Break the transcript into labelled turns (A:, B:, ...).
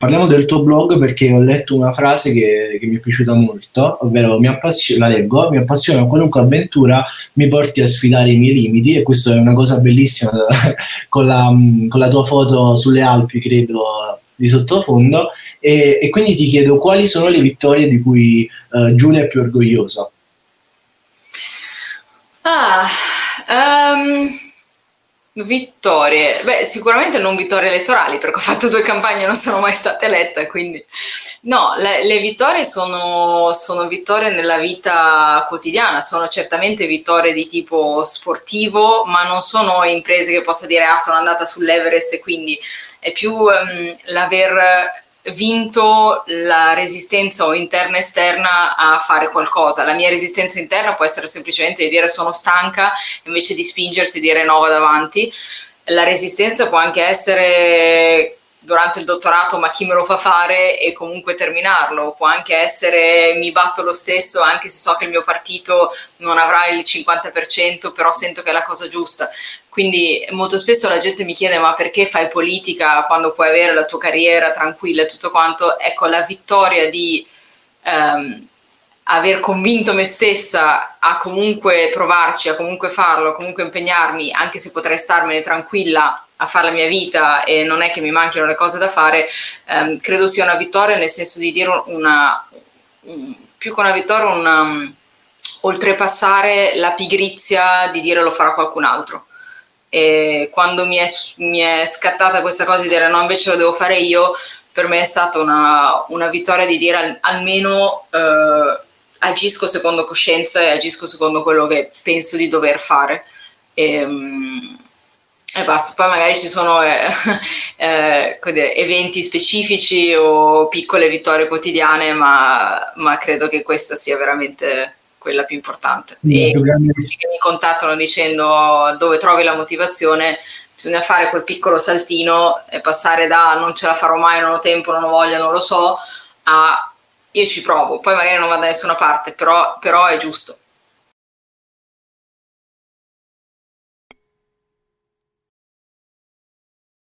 A: il tuo blog perché ho letto una frase che, che mi è piaciuta molto, ovvero mi appassiona, la leggo, mi appassiona qualunque avventura mi porti a sfidare i miei limiti e questo è una cosa bellissima con la, con la tua foto sulle Alpi, credo, di sottofondo e, e, quindi ti chiedo quali sono le vittorie di cui uh, Giulia è più orgogliosa.
B: Ah, um, vittorie, beh sicuramente non vittorie elettorali perché ho fatto due campagne e non sono mai stata eletta, quindi no, le, le vittorie sono, sono, vittorie nella vita quotidiana, sono certamente vittorie di tipo sportivo, ma non sono imprese che possa dire ah sono andata sull'Everest e quindi è più um, l'aver vinto la resistenza o interna e esterna a fare qualcosa. La mia resistenza interna può essere semplicemente di dire sono stanca invece di spingerti e dire no vado avanti. La resistenza può anche essere durante il dottorato ma chi me lo fa fare e comunque terminarlo, può anche essere mi batto lo stesso anche se so che il mio partito non avrà il 50% però sento che è la cosa giusta. Quindi molto spesso la gente mi chiede ma perché fai politica quando puoi avere la tua carriera tranquilla e tutto quanto? Ecco, la vittoria di ehm, aver convinto me stessa a comunque provarci, a comunque farlo, a comunque impegnarmi, anche se potrei starmene tranquilla a fare la mia vita e non è che mi manchino le cose da fare, ehm, credo sia una vittoria nel senso di dire una, un, più che una vittoria, una, um, oltrepassare la pigrizia di dire lo farà qualcun altro. E quando mi è, mi è scattata questa cosa di dire no, invece lo devo fare io, per me è stata una, una vittoria di dire al, almeno eh, agisco secondo coscienza e agisco secondo quello che penso di dover fare. E, um, e basta, poi magari ci sono eh, eh, dire, eventi specifici o piccole vittorie quotidiane, ma, ma, credo che questa sia veramente quella più importante. e quelli che mi contattano dicendo dove trovi la motivazione, bisogna fare quel piccolo saltino e passare da non ce la farò mai, non ho tempo, non ho voglia, non lo so, a io ci provo, poi magari non vado da nessuna parte, però, però è giusto.